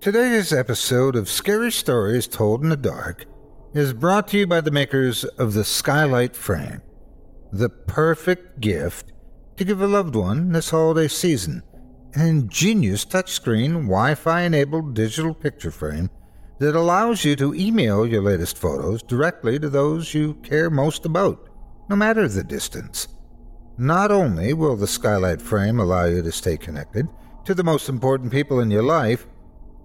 Today's episode of Scary Stories Told in the Dark is brought to you by the makers of the Skylight Frame, the perfect gift to give a loved one this holiday season. An ingenious touchscreen, Wi Fi enabled digital picture frame that allows you to email your latest photos directly to those you care most about, no matter the distance. Not only will the Skylight Frame allow you to stay connected to the most important people in your life,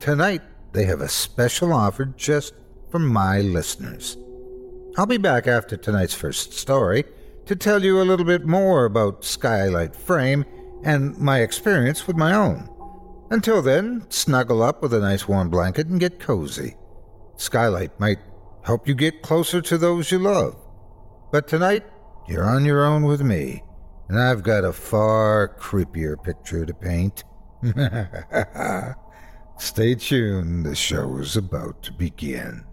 tonight they have a special offer just for my listeners. I'll be back after tonight's first story to tell you a little bit more about Skylight Frame and my experience with my own. Until then, snuggle up with a nice warm blanket and get cozy. Skylight might help you get closer to those you love. But tonight, you're on your own with me, and I've got a far creepier picture to paint. Stay tuned, the show is about to begin.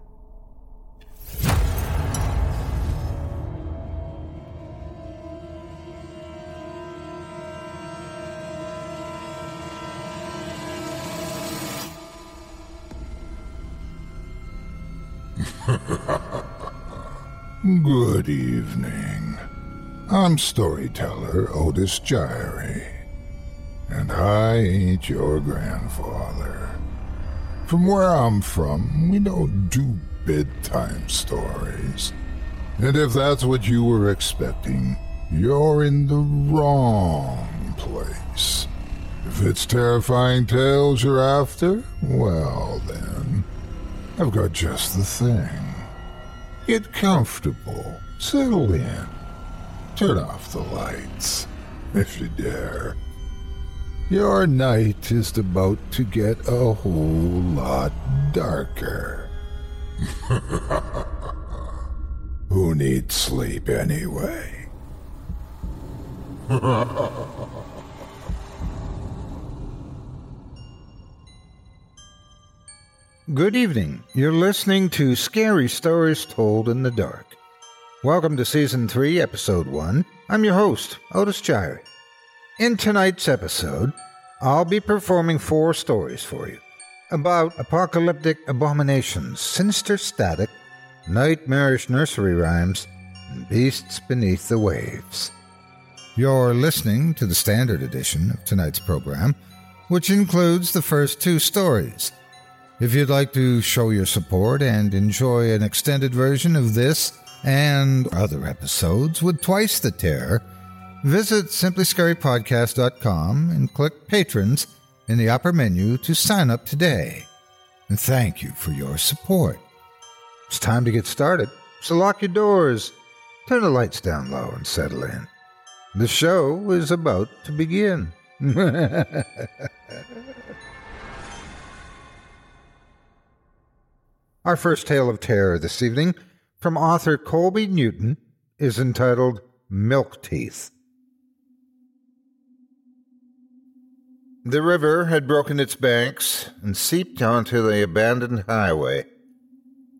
Good evening. I'm storyteller Otis Jiry, and I ain't your grandfather. From where I'm from, we don't do bedtime stories. And if that's what you were expecting, you're in the wrong place. If it's terrifying tales you're after, well then, I've got just the thing. Get comfortable. Settle in. Turn off the lights, if you dare. Your night is about to get a whole lot darker. Who needs sleep anyway? Good evening. You're listening to Scary Stories Told in the Dark. Welcome to Season 3, Episode 1. I'm your host, Otis Jiry. In tonight's episode, I'll be performing four stories for you about apocalyptic abominations, sinister static, nightmarish nursery rhymes, and beasts beneath the waves. You're listening to the standard edition of tonight's program, which includes the first two stories. If you'd like to show your support and enjoy an extended version of this and other episodes with twice the terror, Visit simplyscarypodcast.com and click Patrons in the upper menu to sign up today. And thank you for your support. It's time to get started, so lock your doors, turn the lights down low, and settle in. The show is about to begin. Our first tale of terror this evening from author Colby Newton is entitled Milk Teeth. The river had broken its banks and seeped onto the abandoned highway.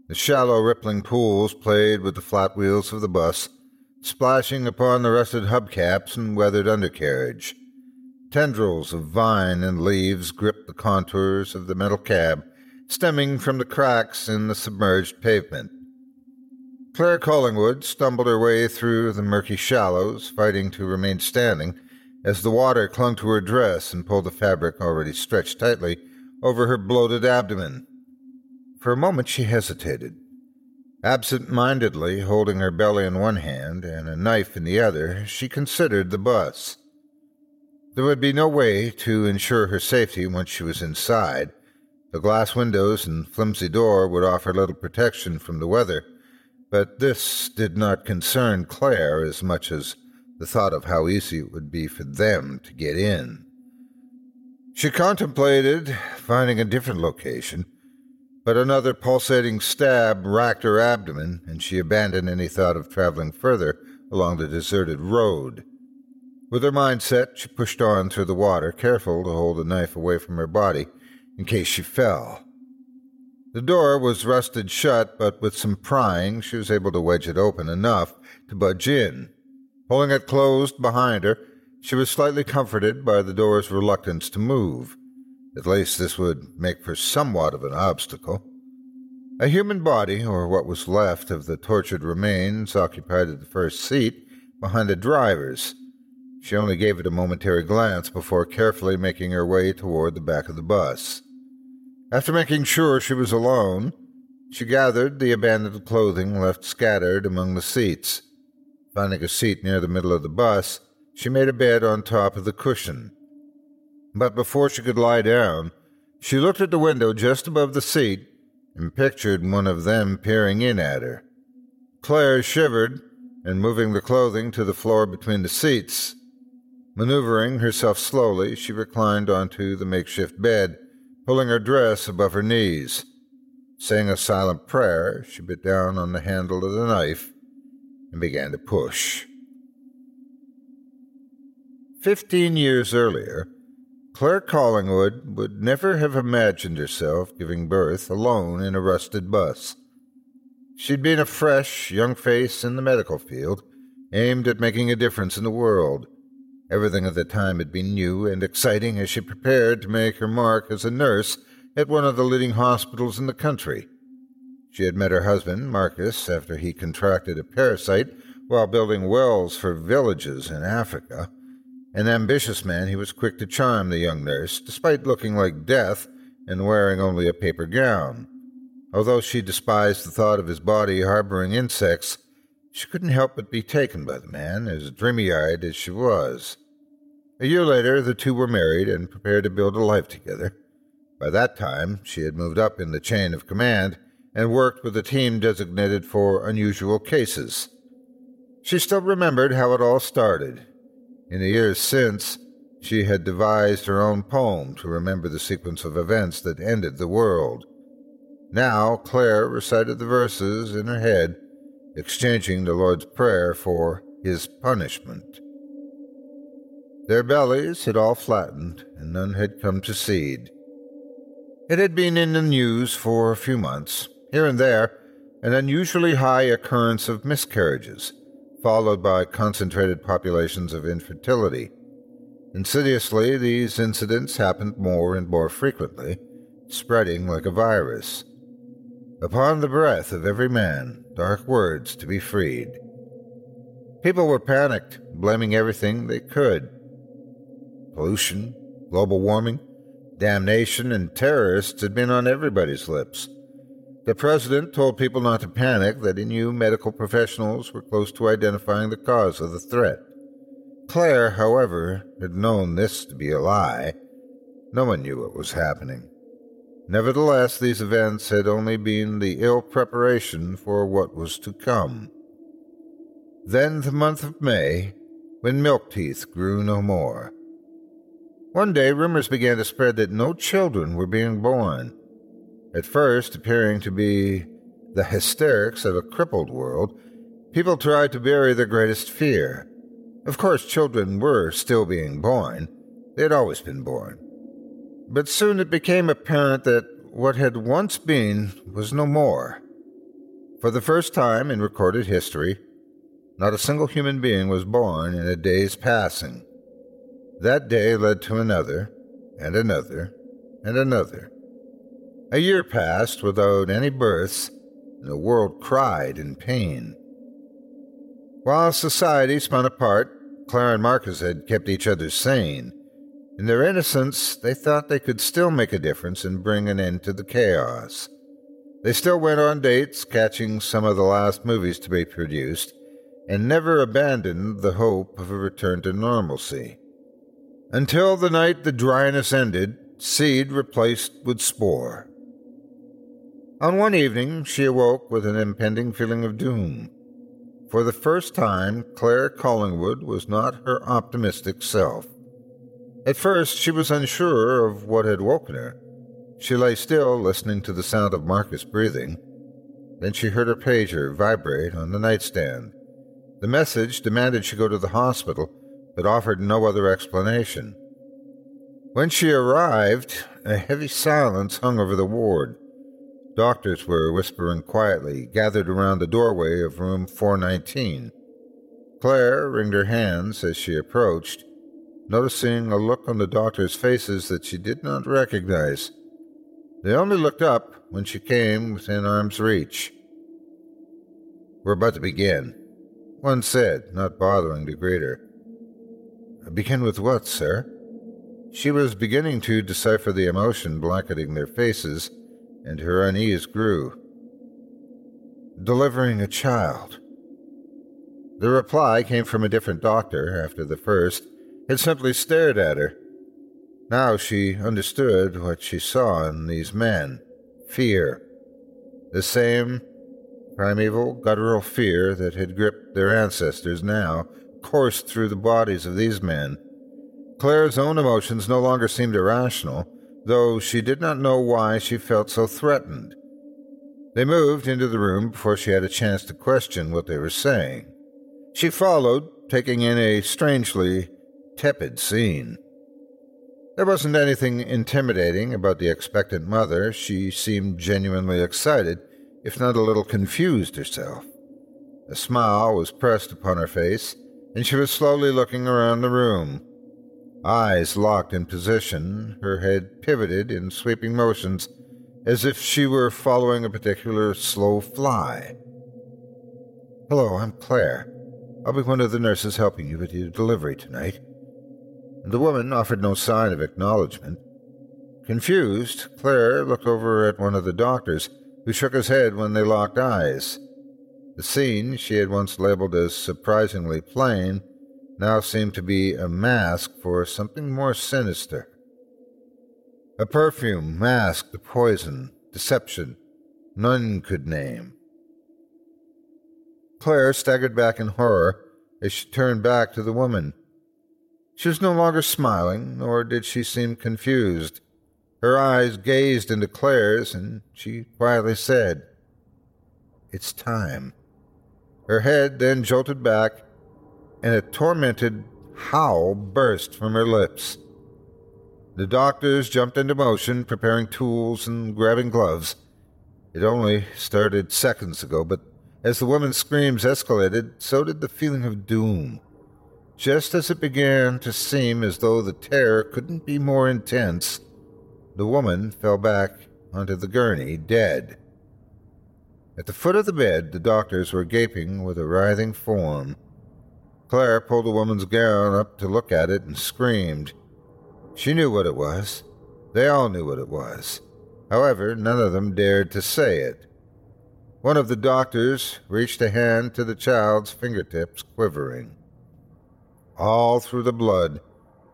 The shallow, rippling pools played with the flat wheels of the bus, splashing upon the rusted hubcaps and weathered undercarriage. Tendrils of vine and leaves gripped the contours of the metal cab, stemming from the cracks in the submerged pavement. Claire Collingwood stumbled her way through the murky shallows, fighting to remain standing as the water clung to her dress and pulled the fabric already stretched tightly over her bloated abdomen. For a moment she hesitated. Absent mindedly holding her belly in one hand and a knife in the other, she considered the bus. There would be no way to ensure her safety once she was inside. The glass windows and flimsy door would offer little protection from the weather, but this did not concern Claire as much as the thought of how easy it would be for them to get in. She contemplated finding a different location, but another pulsating stab racked her abdomen, and she abandoned any thought of traveling further along the deserted road. With her mind set, she pushed on through the water, careful to hold the knife away from her body in case she fell. The door was rusted shut, but with some prying, she was able to wedge it open enough to budge in. Pulling it closed behind her, she was slightly comforted by the door's reluctance to move. At least this would make for somewhat of an obstacle. A human body, or what was left of the tortured remains, occupied the first seat behind the driver's. She only gave it a momentary glance before carefully making her way toward the back of the bus. After making sure she was alone, she gathered the abandoned clothing left scattered among the seats. Finding a seat near the middle of the bus, she made a bed on top of the cushion. But before she could lie down, she looked at the window just above the seat and pictured one of them peering in at her. Claire shivered, and moving the clothing to the floor between the seats. Maneuvering herself slowly, she reclined onto the makeshift bed, pulling her dress above her knees. Saying a silent prayer, she bit down on the handle of the knife and began to push. Fifteen years earlier, Claire Collingwood would never have imagined herself giving birth alone in a rusted bus. She'd been a fresh, young face in the medical field, aimed at making a difference in the world. Everything at the time had been new and exciting as she prepared to make her mark as a nurse at one of the leading hospitals in the country. She had met her husband, Marcus, after he contracted a parasite while building wells for villages in Africa. An ambitious man, he was quick to charm the young nurse, despite looking like death and wearing only a paper gown. Although she despised the thought of his body harboring insects, she couldn't help but be taken by the man, as dreamy eyed as she was. A year later, the two were married and prepared to build a life together. By that time, she had moved up in the chain of command and worked with a team designated for unusual cases. She still remembered how it all started. In the years since, she had devised her own poem to remember the sequence of events that ended the world. Now, Claire recited the verses in her head, exchanging the Lord's Prayer for his punishment. Their bellies had all flattened, and none had come to seed. It had been in the news for a few months, here and there, an unusually high occurrence of miscarriages, followed by concentrated populations of infertility. Insidiously, these incidents happened more and more frequently, spreading like a virus. Upon the breath of every man, dark words to be freed. People were panicked, blaming everything they could pollution, global warming, damnation, and terrorists had been on everybody's lips. The president told people not to panic, that he knew medical professionals were close to identifying the cause of the threat. Claire, however, had known this to be a lie. No one knew what was happening. Nevertheless, these events had only been the ill preparation for what was to come. Then the month of May, when milk teeth grew no more. One day, rumors began to spread that no children were being born. At first, appearing to be the hysterics of a crippled world, people tried to bury their greatest fear. Of course, children were still being born. They had always been born. But soon it became apparent that what had once been was no more. For the first time in recorded history, not a single human being was born in a day's passing. That day led to another, and another, and another. A year passed without any births, and the world cried in pain. While society spun apart, Clara and Marcus had kept each other sane. In their innocence, they thought they could still make a difference and bring an end to the chaos. They still went on dates, catching some of the last movies to be produced, and never abandoned the hope of a return to normalcy. Until the night the dryness ended, seed replaced with spore. On one evening, she awoke with an impending feeling of doom. For the first time, Claire Collingwood was not her optimistic self. At first, she was unsure of what had woken her. She lay still, listening to the sound of Marcus breathing. Then she heard her pager vibrate on the nightstand. The message demanded she go to the hospital, but offered no other explanation. When she arrived, a heavy silence hung over the ward. Doctors were whispering quietly, gathered around the doorway of room 419. Claire wringed her hands as she approached noticing a look on the doctors' faces that she did not recognize. They only looked up when she came within arm's reach. We're about to begin, one said, not bothering to greet her. Begin with what, sir? She was beginning to decipher the emotion blanketing their faces, and her unease grew. Delivering a child. The reply came from a different doctor after the first, had simply stared at her. Now she understood what she saw in these men fear. The same primeval, guttural fear that had gripped their ancestors now coursed through the bodies of these men. Claire's own emotions no longer seemed irrational, though she did not know why she felt so threatened. They moved into the room before she had a chance to question what they were saying. She followed, taking in a strangely tepid scene. There wasn't anything intimidating about the expectant mother. She seemed genuinely excited, if not a little confused herself. A smile was pressed upon her face, and she was slowly looking around the room. Eyes locked in position, her head pivoted in sweeping motions, as if she were following a particular slow fly. Hello, I'm Claire. I'll be one of the nurses helping you with your delivery tonight. The woman offered no sign of acknowledgement. Confused, Claire looked over at one of the doctors, who shook his head when they locked eyes. The scene she had once labeled as surprisingly plain now seemed to be a mask for something more sinister. A perfume masked the poison, deception, none could name. Claire staggered back in horror as she turned back to the woman. She was no longer smiling, nor did she seem confused. Her eyes gazed into Claire's, and she quietly said, It's time. Her head then jolted back, and a tormented howl burst from her lips. The doctors jumped into motion, preparing tools and grabbing gloves. It only started seconds ago, but as the woman's screams escalated, so did the feeling of doom. Just as it began to seem as though the terror couldn't be more intense, the woman fell back onto the gurney, dead. At the foot of the bed, the doctors were gaping with a writhing form. Claire pulled the woman's gown up to look at it and screamed. She knew what it was. They all knew what it was. However, none of them dared to say it. One of the doctors reached a hand to the child's fingertips, quivering. all through the blood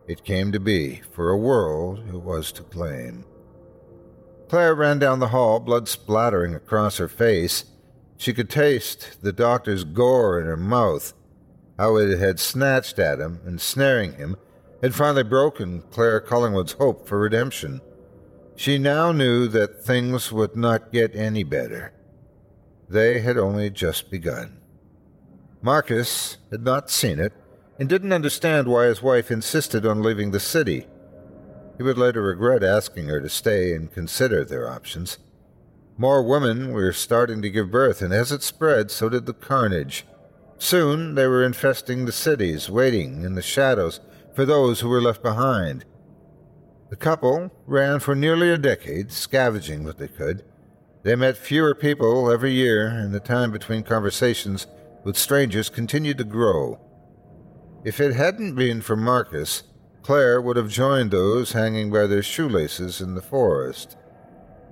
it came to be for a world it was to claim. Claire ran down the hall, blood splattering across her face. She could taste the doctor's gore in her mouth, how it had snatched at him and, snaring him, had finally broken Claire Collingwood's hope for redemption. She now knew that things would not get any better. They had only just begun. Marcus had not seen it and didn't understand why his wife insisted on leaving the city. He would later regret asking her to stay and consider their options. More women were starting to give birth, and as it spread, so did the carnage. Soon they were infesting the cities, waiting in the shadows for those who were left behind. The couple ran for nearly a decade, scavenging what they could. They met fewer people every year, and the time between conversations with strangers continued to grow. If it hadn't been for Marcus, Claire would have joined those hanging by their shoelaces in the forest.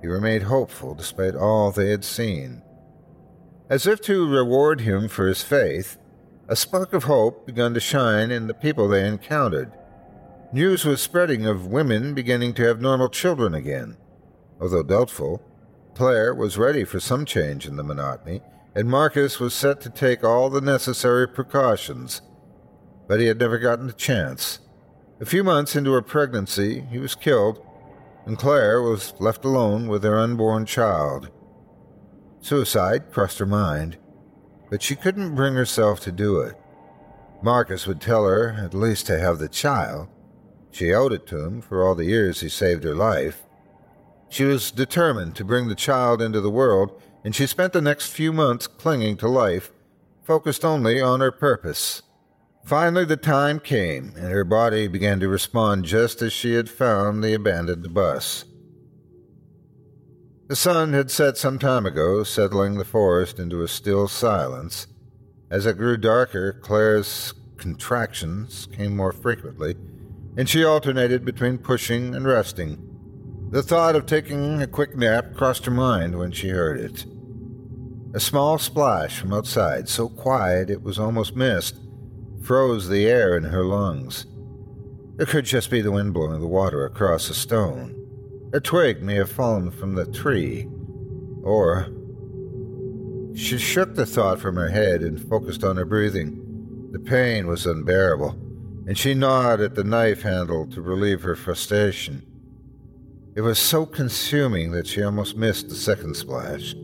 He remained hopeful despite all they had seen. As if to reward him for his faith, a spark of hope began to shine in the people they encountered. News was spreading of women beginning to have normal children again. Although doubtful, Claire was ready for some change in the monotony, and Marcus was set to take all the necessary precautions. But he had never gotten a chance. A few months into her pregnancy, he was killed, and Claire was left alone with her unborn child. Suicide crossed her mind, but she couldn't bring herself to do it. Marcus would tell her at least to have the child, she owed it to him for all the years he saved her life. She was determined to bring the child into the world, and she spent the next few months clinging to life, focused only on her purpose. Finally, the time came, and her body began to respond just as she had found the abandoned bus. The sun had set some time ago, settling the forest into a still silence. As it grew darker, Claire's contractions came more frequently, and she alternated between pushing and resting. The thought of taking a quick nap crossed her mind when she heard it. A small splash from outside, so quiet it was almost mist, froze the air in her lungs. It could just be the wind blowing the water across a stone. A twig may have fallen from the tree. Or. She shook the thought from her head and focused on her breathing. The pain was unbearable and she gnawed at the knife handle to relieve her frustration. It was so consuming that she almost missed the second splash.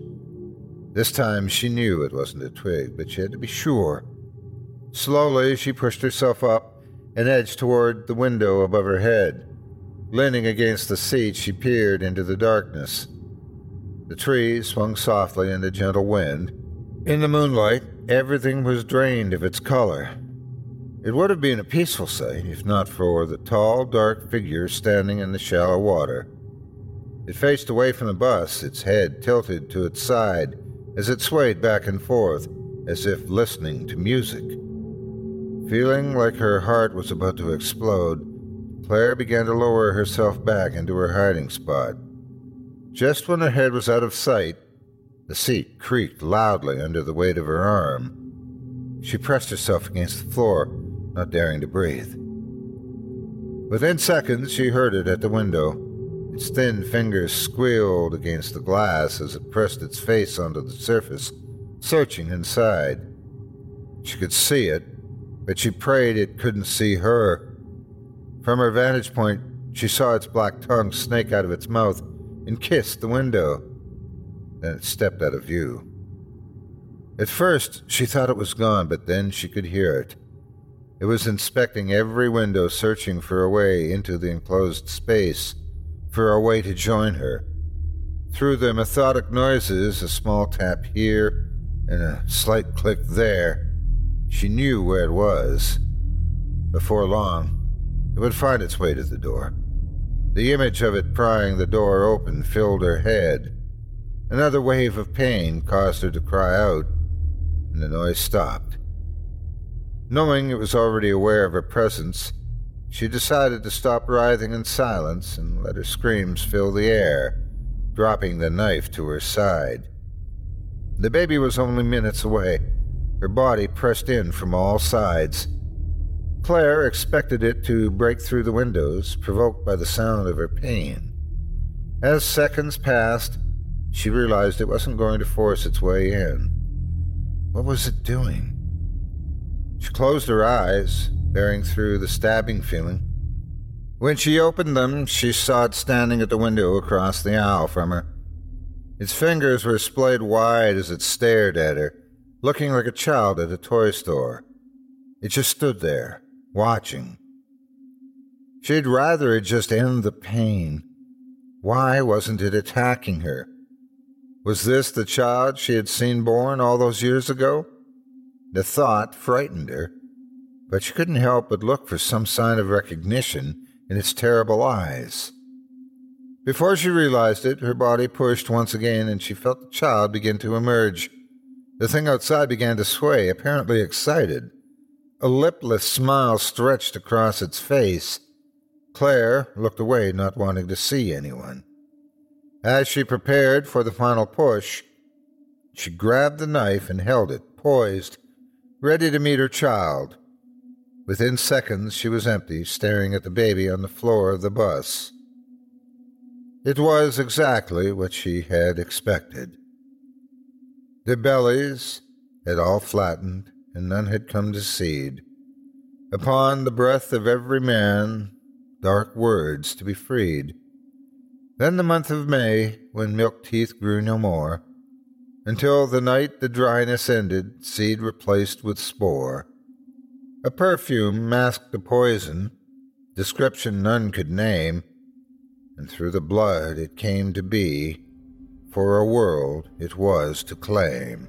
This time she knew it wasn't a twig, but she had to be sure. Slowly she pushed herself up and edged toward the window above her head. Leaning against the seat, she peered into the darkness. The trees swung softly in the gentle wind. In the moonlight, everything was drained of its color, it would have been a peaceful sight if not for the tall, dark figure standing in the shallow water. It faced away from the bus, its head tilted to its side as it swayed back and forth, as if listening to music. Feeling like her heart was about to explode, Claire began to lower herself back into her hiding spot. Just when her head was out of sight, the seat creaked loudly under the weight of her arm. She pressed herself against the floor not daring to breathe. Within seconds, she heard it at the window. Its thin fingers squealed against the glass as it pressed its face onto the surface, searching inside. She could see it, but she prayed it couldn't see her. From her vantage point, she saw its black tongue snake out of its mouth and kiss the window. Then it stepped out of view. At first, she thought it was gone, but then she could hear it. It was inspecting every window, searching for a way into the enclosed space, for a way to join her. Through the methodic noises, a small tap here and a slight click there, she knew where it was. Before long, it would find its way to the door. The image of it prying the door open filled her head. Another wave of pain caused her to cry out, and the noise stopped. Knowing it was already aware of her presence, she decided to stop writhing in silence and let her screams fill the air, dropping the knife to her side. The baby was only minutes away, her body pressed in from all sides. Claire expected it to break through the windows, provoked by the sound of her pain. As seconds passed, she realized it wasn't going to force its way in. What was it doing? She closed her eyes, bearing through the stabbing feeling. When she opened them, she saw it standing at the window across the aisle from her. Its fingers were splayed wide as it stared at her, looking like a child at a toy store. It just stood there, watching. She'd rather it just end the pain. Why wasn't it attacking her? Was this the child she had seen born all those years ago? The thought frightened her, but she couldn't help but look for some sign of recognition in its terrible eyes. Before she realized it, her body pushed once again and she felt the child begin to emerge. The thing outside began to sway, apparently excited. A lipless smile stretched across its face. Claire looked away, not wanting to see anyone. As she prepared for the final push, she grabbed the knife and held it, poised, ready to meet her child. Within seconds, she was empty, staring at the baby on the floor of the bus. It was exactly what she had expected. The bellies had all flattened, and none had come to seed. Upon the breath of every man, dark words to be freed. Then the month of May, when milk teeth grew no more, until the night the dryness ended, seed replaced with spore. A perfume masked the poison, description none could name, and through the blood it came to be, for a world it was to claim.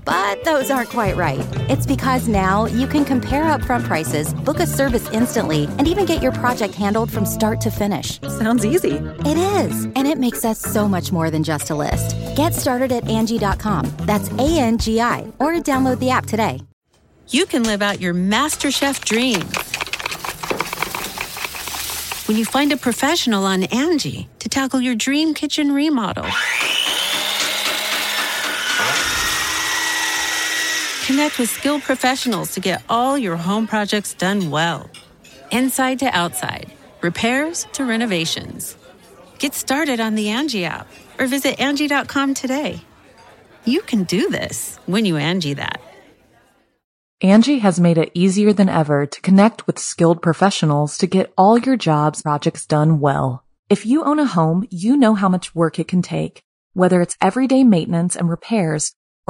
But those aren't quite right. It's because now you can compare upfront prices, book a service instantly, and even get your project handled from start to finish. Sounds easy. It is, and it makes us so much more than just a list. Get started at Angie.com. That's A N G I, or download the app today. You can live out your MasterChef dreams when you find a professional on Angie to tackle your dream kitchen remodel. Connect with skilled professionals to get all your home projects done well. Inside to outside, repairs to renovations. Get started on the Angie app or visit Angie.com today. You can do this when you Angie that. Angie has made it easier than ever to connect with skilled professionals to get all your jobs projects done well. If you own a home, you know how much work it can take, whether it's everyday maintenance and repairs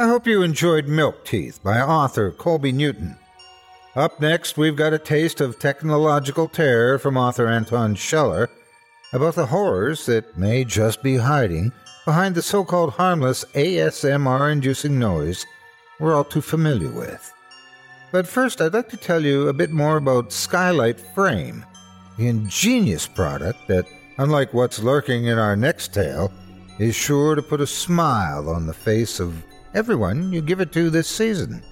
I hope you enjoyed Milk Teeth by author Colby Newton. Up next, we've got a taste of technological terror from author Anton Scheller about the horrors that may just be hiding behind the so called harmless ASMR inducing noise we're all too familiar with. But first, I'd like to tell you a bit more about Skylight Frame, the ingenious product that, unlike what's lurking in our next tale, is sure to put a smile on the face of everyone you give it to this season.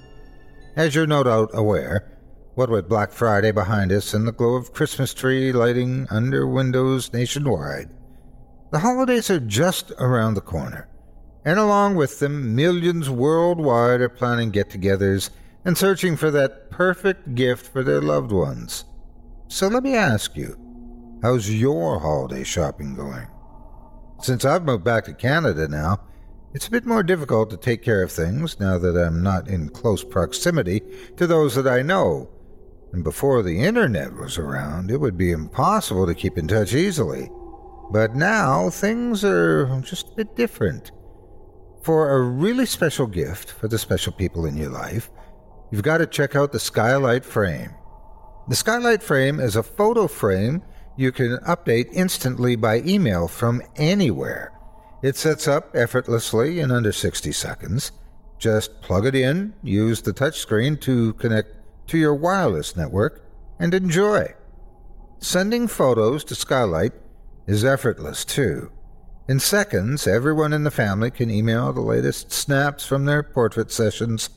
As you're no doubt aware, what with Black Friday behind us and the glow of Christmas tree lighting under windows nationwide, the holidays are just around the corner. And along with them, millions worldwide are planning get togethers and searching for that perfect gift for their loved ones. So let me ask you How's your holiday shopping going? Since I've moved back to Canada now, it's a bit more difficult to take care of things now that I'm not in close proximity to those that I know. And before the internet was around, it would be impossible to keep in touch easily. But now things are just a bit different. For a really special gift for the special people in your life, you've got to check out the Skylight Frame. The Skylight Frame is a photo frame you can update instantly by email from anywhere. It sets up effortlessly in under 60 seconds. Just plug it in, use the touchscreen to connect to your wireless network, and enjoy. Sending photos to Skylight is effortless too. In seconds, everyone in the family can email the latest snaps from their portrait sessions,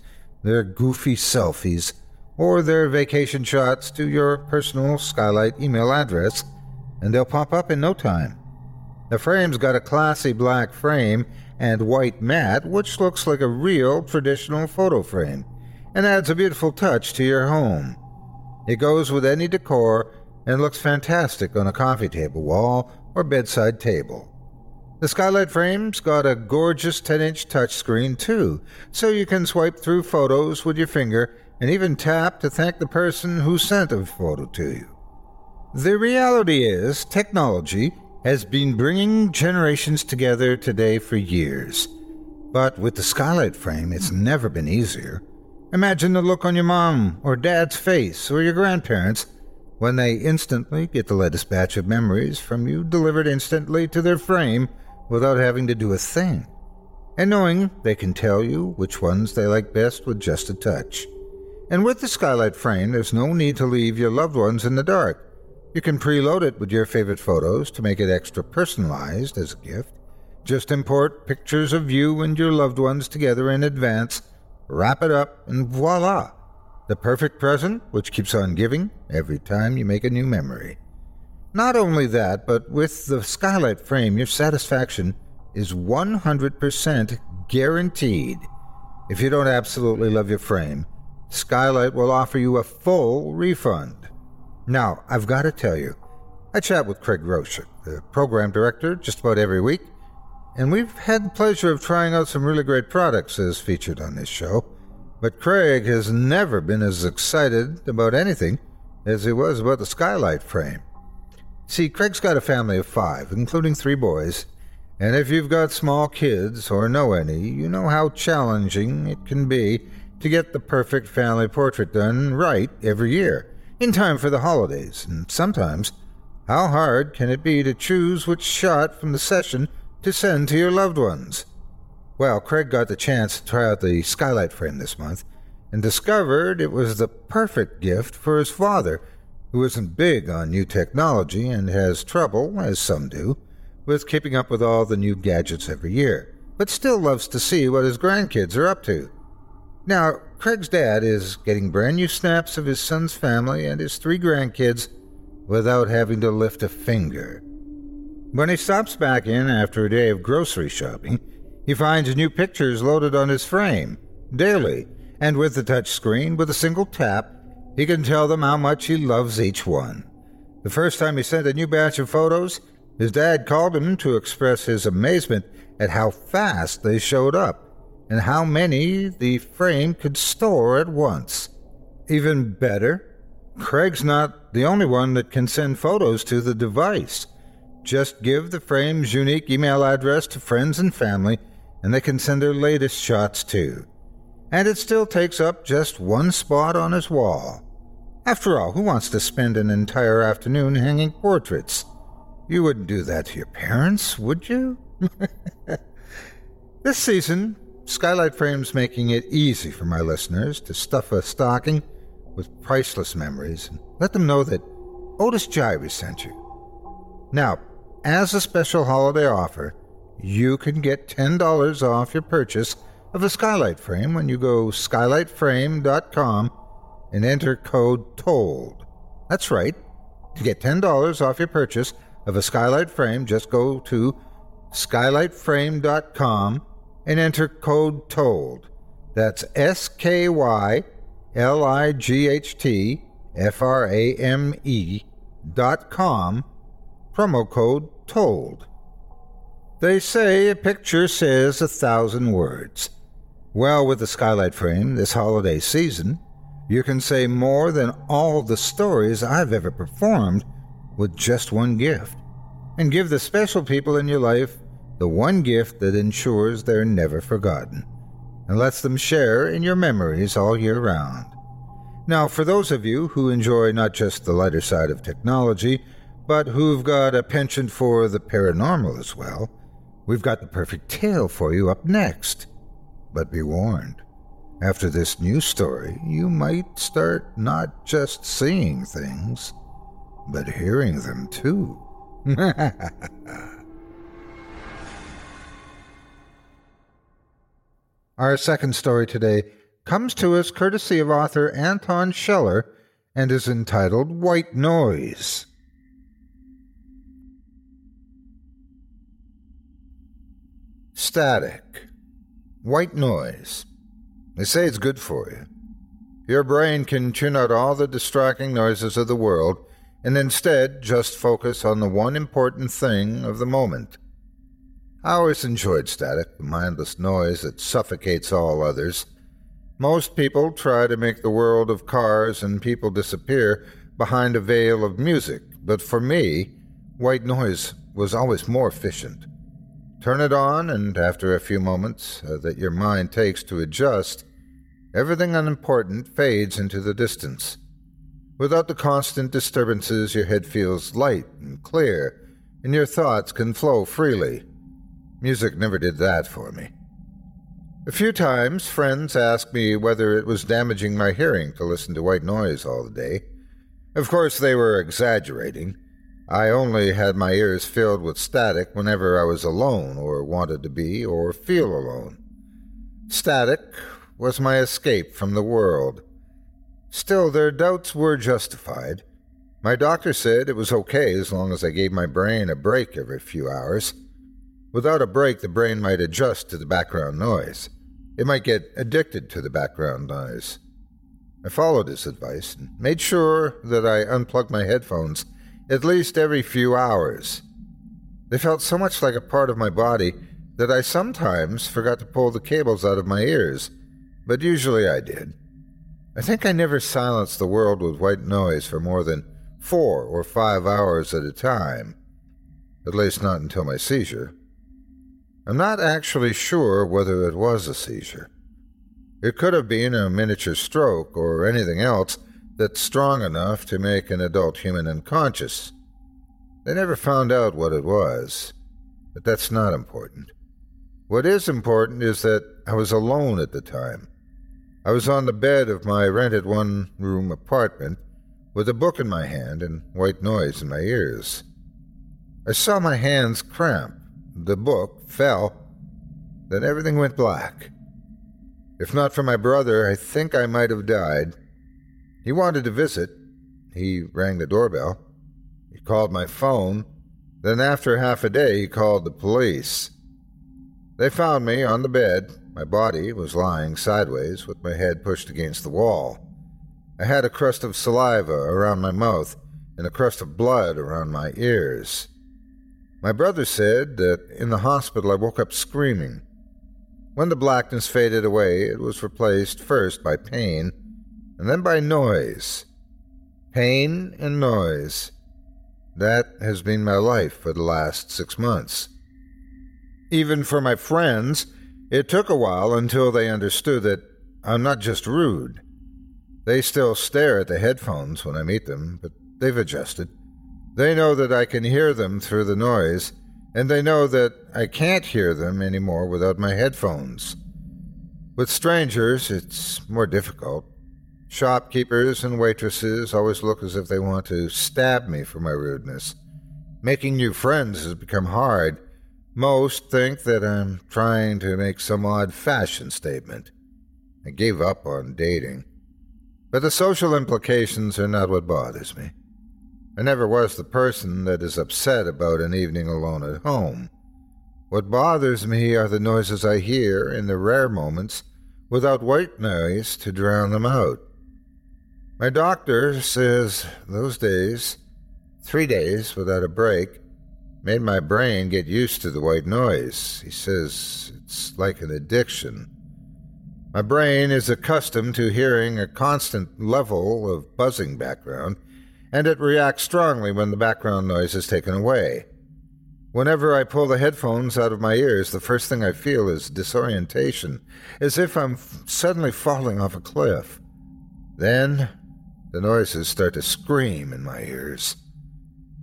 their goofy selfies, or their vacation shots to your personal Skylight email address, and they'll pop up in no time. The frame's got a classy black frame and white mat, which looks like a real traditional photo frame, and adds a beautiful touch to your home. It goes with any decor and looks fantastic on a coffee table wall or bedside table. The skylight frame's got a gorgeous 10 inch touchscreen, too, so you can swipe through photos with your finger and even tap to thank the person who sent a photo to you. The reality is, technology has been bringing generations together today for years. But with the skylight frame, it's never been easier. Imagine the look on your mom or dad's face or your grandparents when they instantly get the latest batch of memories from you delivered instantly to their frame without having to do a thing, and knowing they can tell you which ones they like best with just a touch. And with the skylight frame, there's no need to leave your loved ones in the dark. You can preload it with your favorite photos to make it extra personalized as a gift. Just import pictures of you and your loved ones together in advance, wrap it up, and voila! The perfect present which keeps on giving every time you make a new memory. Not only that, but with the skylight frame, your satisfaction is 100% guaranteed. If you don't absolutely love your frame, Skylight will offer you a full refund. Now, I've got to tell you, I chat with Craig Roshik, the program director, just about every week, and we've had the pleasure of trying out some really great products as featured on this show. But Craig has never been as excited about anything as he was about the skylight frame. See, Craig's got a family of five, including three boys, and if you've got small kids or know any, you know how challenging it can be to get the perfect family portrait done right every year, in time for the holidays, and sometimes how hard can it be to choose which shot from the session to send to your loved ones? Well, Craig got the chance to try out the skylight frame this month and discovered it was the perfect gift for his father who isn't big on new technology and has trouble, as some do, with keeping up with all the new gadgets every year, but still loves to see what his grandkids are up to. Now, Craig's dad is getting brand new snaps of his son's family and his three grandkids without having to lift a finger. When he stops back in after a day of grocery shopping, he finds new pictures loaded on his frame daily, and with the touch screen, with a single tap, he can tell them how much he loves each one. The first time he sent a new batch of photos, his dad called him to express his amazement at how fast they showed up and how many the frame could store at once. Even better, Craig's not the only one that can send photos to the device. Just give the frame's unique email address to friends and family, and they can send their latest shots too. And it still takes up just one spot on his wall. After all, who wants to spend an entire afternoon hanging portraits? You wouldn't do that to your parents, would you? this season, Skylight Frame's making it easy for my listeners to stuff a stocking with priceless memories and let them know that Otis Jiry sent you. Now, as a special holiday offer, you can get $10 off your purchase of a skylight frame when you go skylightframe.com and enter code TOLD. That's right. To get $10 off your purchase of a skylight frame, just go to skylightframe.com and enter code TOLD. That's S K Y L I G H T F R A M E dot com promo code TOLD. They say a picture says a thousand words. Well, with the skylight frame this holiday season, you can say more than all the stories I've ever performed with just one gift. And give the special people in your life the one gift that ensures they're never forgotten and lets them share in your memories all year round. Now, for those of you who enjoy not just the lighter side of technology, but who've got a penchant for the paranormal as well, we've got the perfect tale for you up next. But be warned, after this new story, you might start not just seeing things, but hearing them too. Our second story today comes to us courtesy of author Anton Scheller and is entitled White Noise. Static. White noise. They say it's good for you. Your brain can tune out all the distracting noises of the world and instead just focus on the one important thing of the moment. I always enjoyed static, the mindless noise that suffocates all others. Most people try to make the world of cars and people disappear behind a veil of music, but for me, white noise was always more efficient. Turn it on, and after a few moments uh, that your mind takes to adjust, everything unimportant fades into the distance. Without the constant disturbances, your head feels light and clear, and your thoughts can flow freely. Music never did that for me. A few times, friends asked me whether it was damaging my hearing to listen to white noise all the day. Of course, they were exaggerating. I only had my ears filled with static whenever I was alone, or wanted to be, or feel alone. Static was my escape from the world. Still, their doubts were justified. My doctor said it was okay as long as I gave my brain a break every few hours. Without a break, the brain might adjust to the background noise. It might get addicted to the background noise. I followed his advice and made sure that I unplugged my headphones at least every few hours. They felt so much like a part of my body that I sometimes forgot to pull the cables out of my ears, but usually I did. I think I never silenced the world with white noise for more than four or five hours at a time, at least not until my seizure. I'm not actually sure whether it was a seizure. It could have been a miniature stroke or anything else that's strong enough to make an adult human unconscious. They never found out what it was, but that's not important. What is important is that I was alone at the time. I was on the bed of my rented one room apartment with a book in my hand and white noise in my ears. I saw my hands cramp the book fell. Then everything went black. If not for my brother, I think I might have died. He wanted to visit. He rang the doorbell. He called my phone. Then, after half a day, he called the police. They found me on the bed. My body was lying sideways with my head pushed against the wall. I had a crust of saliva around my mouth and a crust of blood around my ears. My brother said that in the hospital I woke up screaming. When the blackness faded away, it was replaced first by pain and then by noise. Pain and noise. That has been my life for the last six months. Even for my friends, it took a while until they understood that I'm not just rude. They still stare at the headphones when I meet them, but they've adjusted. They know that I can hear them through the noise, and they know that I can't hear them anymore without my headphones. With strangers, it's more difficult. Shopkeepers and waitresses always look as if they want to stab me for my rudeness. Making new friends has become hard. Most think that I'm trying to make some odd fashion statement. I gave up on dating. But the social implications are not what bothers me. I never was the person that is upset about an evening alone at home. What bothers me are the noises I hear in the rare moments without white noise to drown them out. My doctor says those days, three days without a break, made my brain get used to the white noise. He says it's like an addiction. My brain is accustomed to hearing a constant level of buzzing background, and it reacts strongly when the background noise is taken away. Whenever I pull the headphones out of my ears, the first thing I feel is disorientation, as if I'm f- suddenly falling off a cliff. Then the noises start to scream in my ears.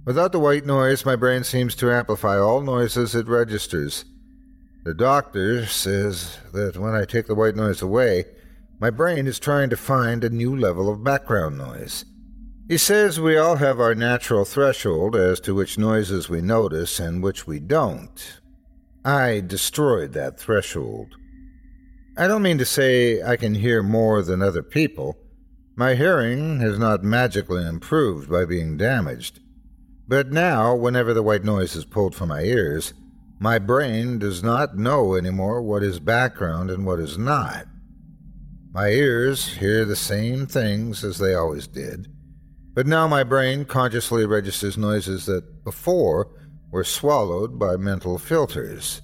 Without the white noise, my brain seems to amplify all noises it registers. The doctor says that when I take the white noise away, my brain is trying to find a new level of background noise. He says we all have our natural threshold as to which noises we notice and which we don't. I destroyed that threshold. I don't mean to say I can hear more than other people. My hearing has not magically improved by being damaged. But now, whenever the white noise is pulled from my ears, my brain does not know anymore what is background and what is not. My ears hear the same things as they always did, but now my brain consciously registers noises that before were swallowed by mental filters.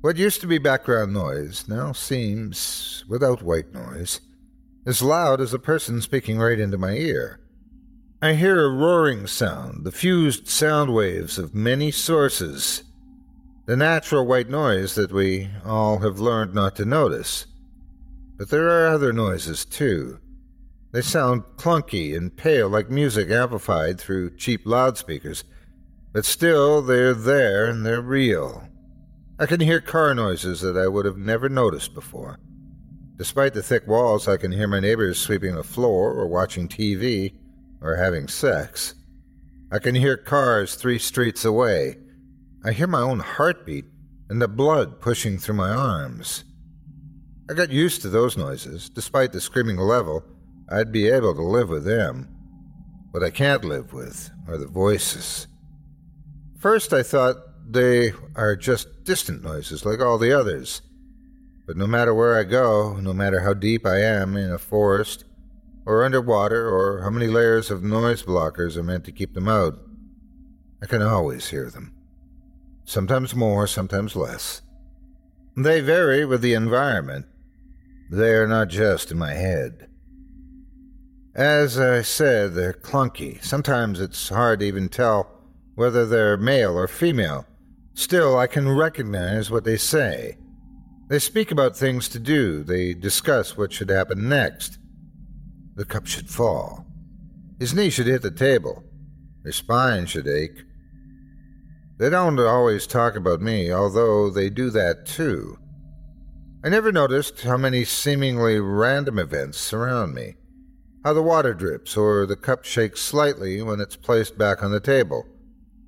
What used to be background noise now seems, without white noise, as loud as a person speaking right into my ear. I hear a roaring sound, the fused sound waves of many sources, the natural white noise that we all have learned not to notice. But there are other noises, too. They sound clunky and pale like music amplified through cheap loudspeakers, but still they're there and they're real. I can hear car noises that I would have never noticed before. Despite the thick walls, I can hear my neighbors sweeping the floor or watching TV or having sex. I can hear cars three streets away. I hear my own heartbeat and the blood pushing through my arms. I got used to those noises. Despite the screaming level, I'd be able to live with them. What I can't live with are the voices. First, I thought they are just distant noises like all the others. But no matter where I go, no matter how deep I am in a forest or underwater, or how many layers of noise blockers are meant to keep them out. I can always hear them. Sometimes more, sometimes less. They vary with the environment. They are not just in my head. As I said, they're clunky. Sometimes it's hard to even tell whether they're male or female. Still, I can recognize what they say. They speak about things to do, they discuss what should happen next. The cup should fall. His knee should hit the table. His spine should ache. They don't always talk about me, although they do that too. I never noticed how many seemingly random events surround me. How the water drips or the cup shakes slightly when it's placed back on the table.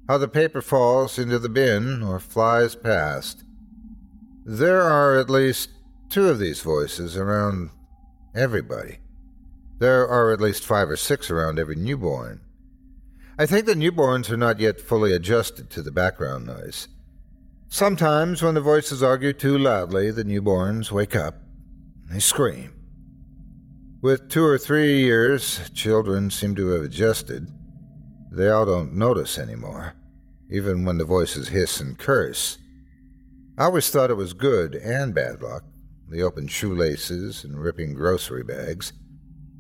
How the paper falls into the bin or flies past. There are at least two of these voices around everybody. There are at least five or six around every newborn. I think the newborns are not yet fully adjusted to the background noise. Sometimes, when the voices argue too loudly, the newborns wake up. They scream. With two or three years, children seem to have adjusted. They all don't notice anymore, even when the voices hiss and curse. I always thought it was good and bad luck the open shoelaces and ripping grocery bags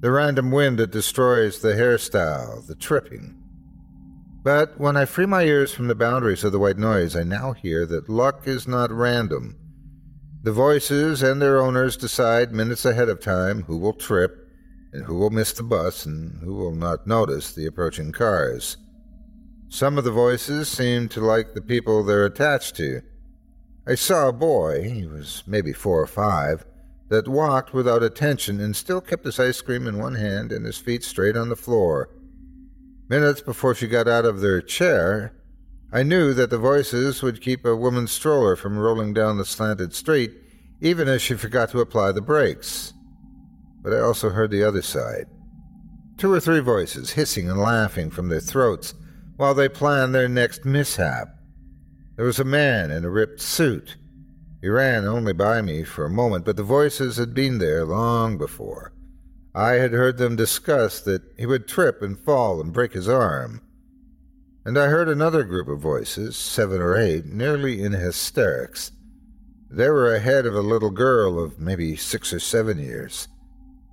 the random wind that destroys the hairstyle, the tripping. But when I free my ears from the boundaries of the white noise, I now hear that luck is not random. The voices and their owners decide minutes ahead of time who will trip, and who will miss the bus, and who will not notice the approaching cars. Some of the voices seem to like the people they're attached to. I saw a boy, he was maybe four or five, that walked without attention and still kept his ice cream in one hand and his feet straight on the floor. Minutes before she got out of their chair, I knew that the voices would keep a woman's stroller from rolling down the slanted street, even as she forgot to apply the brakes. But I also heard the other side. Two or three voices hissing and laughing from their throats while they planned their next mishap. There was a man in a ripped suit he ran only by me for a moment, but the voices had been there long before. I had heard them discuss that he would trip and fall and break his arm. And I heard another group of voices, seven or eight, nearly in hysterics. They were ahead of a little girl of maybe six or seven years.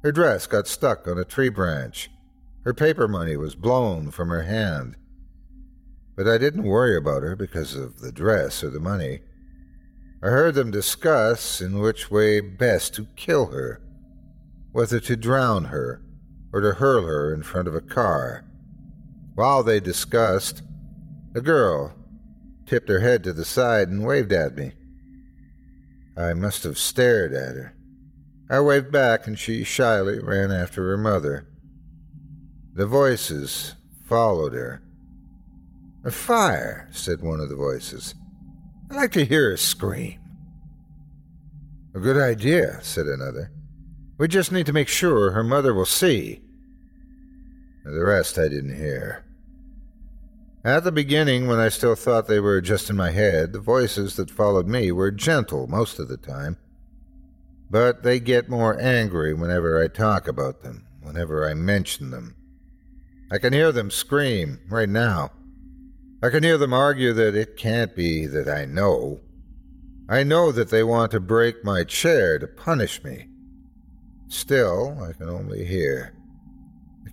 Her dress got stuck on a tree branch. Her paper money was blown from her hand. But I didn't worry about her because of the dress or the money. I heard them discuss in which way best to kill her, whether to drown her or to hurl her in front of a car. While they discussed, the girl tipped her head to the side and waved at me. I must have stared at her. I waved back, and she shyly ran after her mother. The voices followed her. A fire, said one of the voices. I'd like to hear her scream. A good idea, said another. We just need to make sure her mother will see. The rest I didn't hear. At the beginning, when I still thought they were just in my head, the voices that followed me were gentle most of the time. But they get more angry whenever I talk about them, whenever I mention them. I can hear them scream right now. I can hear them argue that it can't be that I know. I know that they want to break my chair to punish me. Still, I can only hear.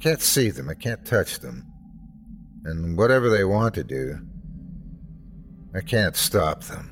I can't see them, I can't touch them. And whatever they want to do, I can't stop them.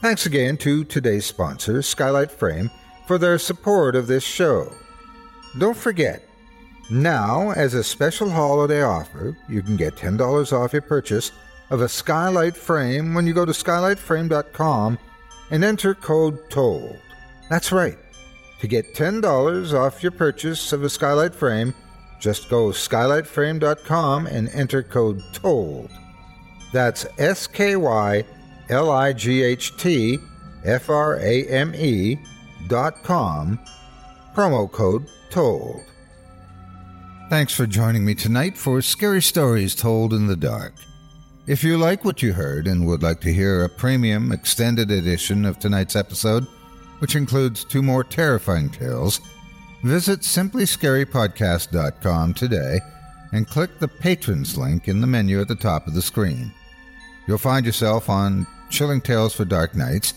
Thanks again to today's sponsor, Skylight Frame, for their support of this show. Don't forget, now, as a special holiday offer, you can get $10 off your purchase of a Skylight Frame when you go to skylightframe.com and enter code TOLD. That's right. To get $10 off your purchase of a Skylight Frame, just go skylightframe.com and enter code TOLD. That's S K Y L I G H T F R A M E dot com, promo code TOLD. Thanks for joining me tonight for Scary Stories Told in the Dark. If you like what you heard and would like to hear a premium extended edition of tonight's episode, which includes two more terrifying tales, visit simplyscarypodcast.com today and click the Patrons link in the menu at the top of the screen. You'll find yourself on Chilling Tales for Dark Nights,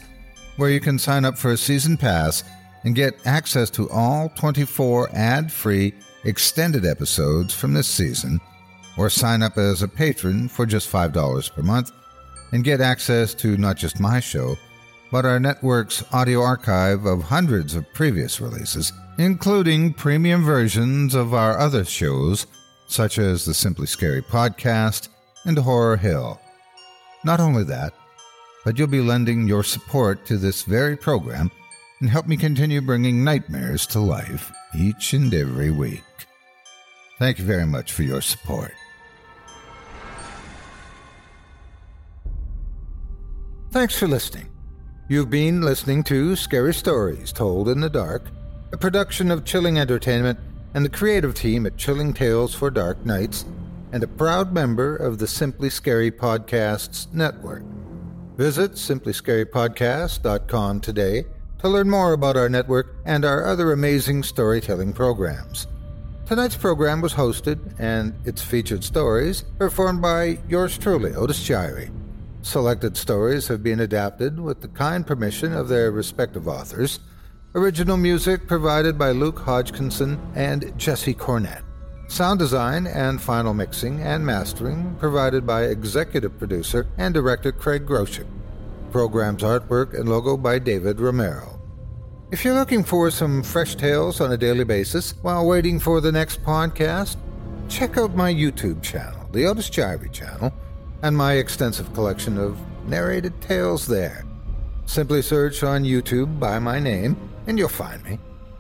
where you can sign up for a season pass and get access to all 24 ad free extended episodes from this season, or sign up as a patron for just $5 per month and get access to not just my show, but our network's audio archive of hundreds of previous releases, including premium versions of our other shows, such as the Simply Scary podcast and Horror Hill. Not only that, but you'll be lending your support to this very program and help me continue bringing nightmares to life each and every week. Thank you very much for your support. Thanks for listening. You've been listening to Scary Stories Told in the Dark, a production of Chilling Entertainment and the creative team at Chilling Tales for Dark Nights, and a proud member of the Simply Scary Podcasts Network. Visit simplyscarypodcast.com today to learn more about our network and our other amazing storytelling programs. Tonight's program was hosted and its featured stories performed by yours truly, Otis Jiry. Selected stories have been adapted with the kind permission of their respective authors. Original music provided by Luke Hodgkinson and Jesse Cornett. Sound design and final mixing and mastering provided by executive producer and director Craig Groshek. Program's artwork and logo by David Romero. If you're looking for some fresh tales on a daily basis while waiting for the next podcast, check out my YouTube channel, the Otis Jiry channel, and my extensive collection of narrated tales there. Simply search on YouTube by my name, and you'll find me.